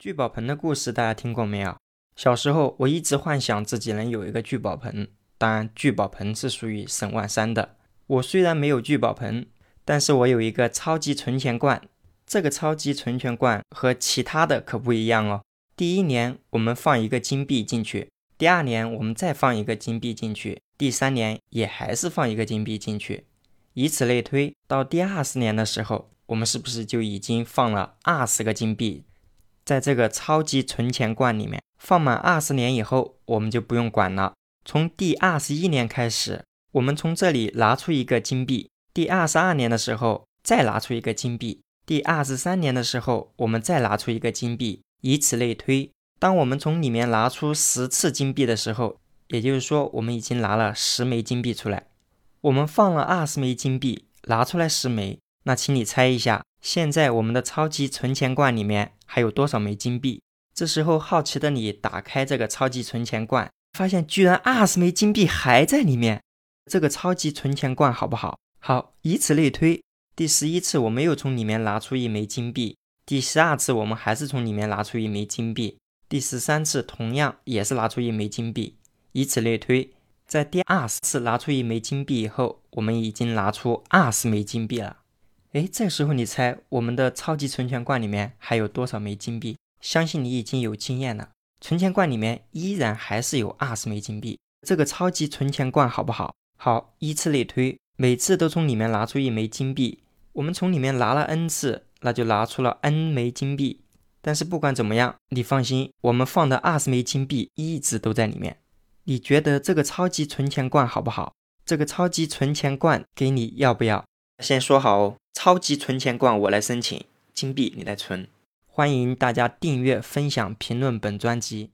聚宝盆的故事大家听过没有？小时候我一直幻想自己能有一个聚宝盆，当然聚宝盆是属于沈万三的。我虽然没有聚宝盆，但是我有一个超级存钱罐。这个超级存钱罐和其他的可不一样哦。第一年我们放一个金币进去，第二年我们再放一个金币进去，第三年也还是放一个金币进去，以此类推，到第二十年的时候，我们是不是就已经放了二十个金币？在这个超级存钱罐里面放满二十年以后，我们就不用管了。从第二十一年开始，我们从这里拿出一个金币；第二十二年的时候再拿出一个金币；第二十三年的时候我们再拿出一个金币，以此类推。当我们从里面拿出十次金币的时候，也就是说我们已经拿了十枚金币出来。我们放了二十枚金币，拿出来十枚，那请你猜一下。现在我们的超级存钱罐里面还有多少枚金币？这时候好奇的你打开这个超级存钱罐，发现居然二十枚金币还在里面。这个超级存钱罐好不好？好，以此类推，第十一次我们又从里面拿出一枚金币，第十二次我们还是从里面拿出一枚金币，第十三次同样也是拿出一枚金币，以此类推，在第二十次拿出一枚金币以后，我们已经拿出二十枚金币了。哎，这时候你猜我们的超级存钱罐里面还有多少枚金币？相信你已经有经验了。存钱罐里面依然还是有二十枚金币。这个超级存钱罐好不好？好，依次类推，每次都从里面拿出一枚金币。我们从里面拿了 n 次，那就拿出了 n 枚金币。但是不管怎么样，你放心，我们放的二十枚金币一直都在里面。你觉得这个超级存钱罐好不好？这个超级存钱罐给你要不要？先说好哦，超级存钱罐我来申请，金币你来存。欢迎大家订阅、分享、评论本专辑。